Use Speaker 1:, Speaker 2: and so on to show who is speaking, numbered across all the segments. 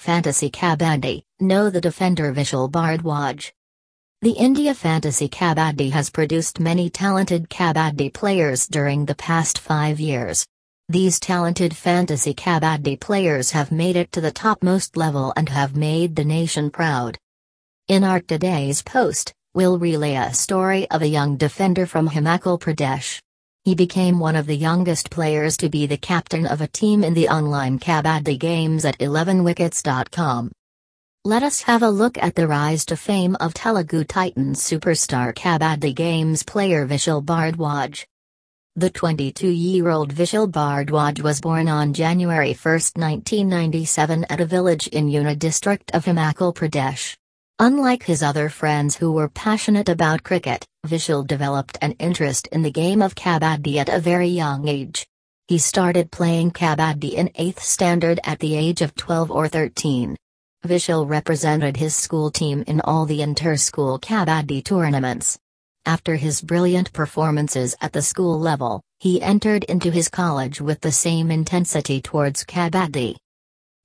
Speaker 1: Fantasy Kabaddi, know the defender Vishal Bhardwaj. The India Fantasy Kabaddi has produced many talented Kabaddi players during the past five years. These talented fantasy Kabaddi players have made it to the topmost level and have made the nation proud. In our today's post, we'll relay a story of a young defender from Himachal Pradesh. He became one of the youngest players to be the captain of a team in the online Kabaddi games at 11wickets.com. Let us have a look at the rise to fame of Telugu Titans superstar Kabaddi Games player Vishal Bhardwaj. The 22-year-old Vishal Bhardwaj was born on January 1, 1997 at a village in Una district of Himachal Pradesh. Unlike his other friends who were passionate about cricket, Vishal developed an interest in the game of kabaddi at a very young age. He started playing kabaddi in 8th standard at the age of 12 or 13. Vishal represented his school team in all the inter-school kabaddi tournaments. After his brilliant performances at the school level, he entered into his college with the same intensity towards kabaddi.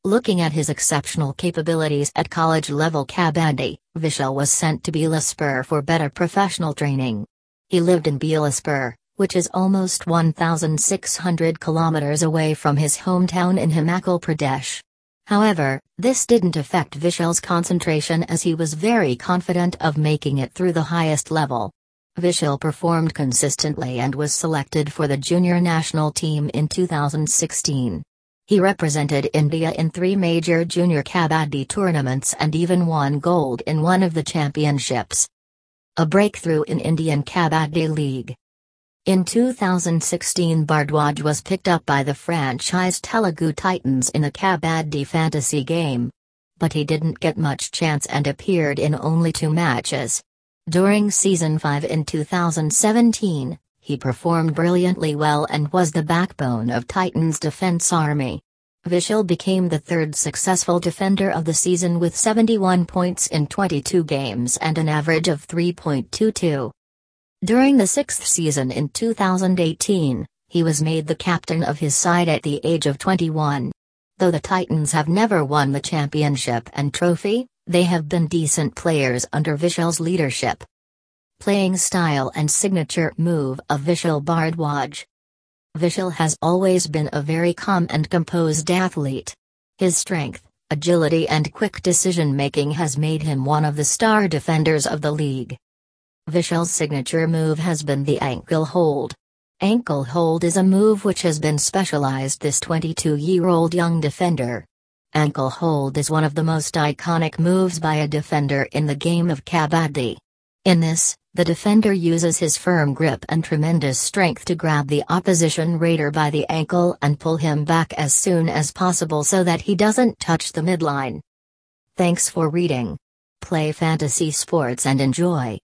Speaker 1: Looking at his exceptional capabilities at college level kabaddi, Vishal was sent to Bilaspur for better professional training. He lived in Bilaspur, which is almost 1,600 kilometers away from his hometown in Himachal Pradesh. However, this didn't affect Vishal's concentration as he was very confident of making it through the highest level. Vishal performed consistently and was selected for the junior national team in 2016. He represented India in three major junior kabaddi tournaments and even won gold in one of the championships. A breakthrough in Indian Kabaddi League. In 2016 Bhardwaj was picked up by the franchise Telugu Titans in a Kabaddi fantasy game. But he didn't get much chance and appeared in only two matches. During Season 5 in 2017, he performed brilliantly well and was the backbone of Titans' defense army. Vishal became the third successful defender of the season with 71 points in 22 games and an average of 3.22. During the sixth season in 2018, he was made the captain of his side at the age of 21. Though the Titans have never won the championship and trophy, they have been decent players under Vishal's leadership. Playing style and signature move of Vishal Bhardwaj. Vishal has always been a very calm and composed athlete. His strength, agility and quick decision making has made him one of the star defenders of the league. Vishal's signature move has been the ankle hold. Ankle hold is a move which has been specialized this 22-year-old young defender. Ankle hold is one of the most iconic moves by a defender in the game of kabaddi. In this, the defender uses his firm grip and tremendous strength to grab the opposition raider by the ankle and pull him back as soon as possible so that he doesn't touch the midline. Thanks for reading. Play fantasy sports and enjoy.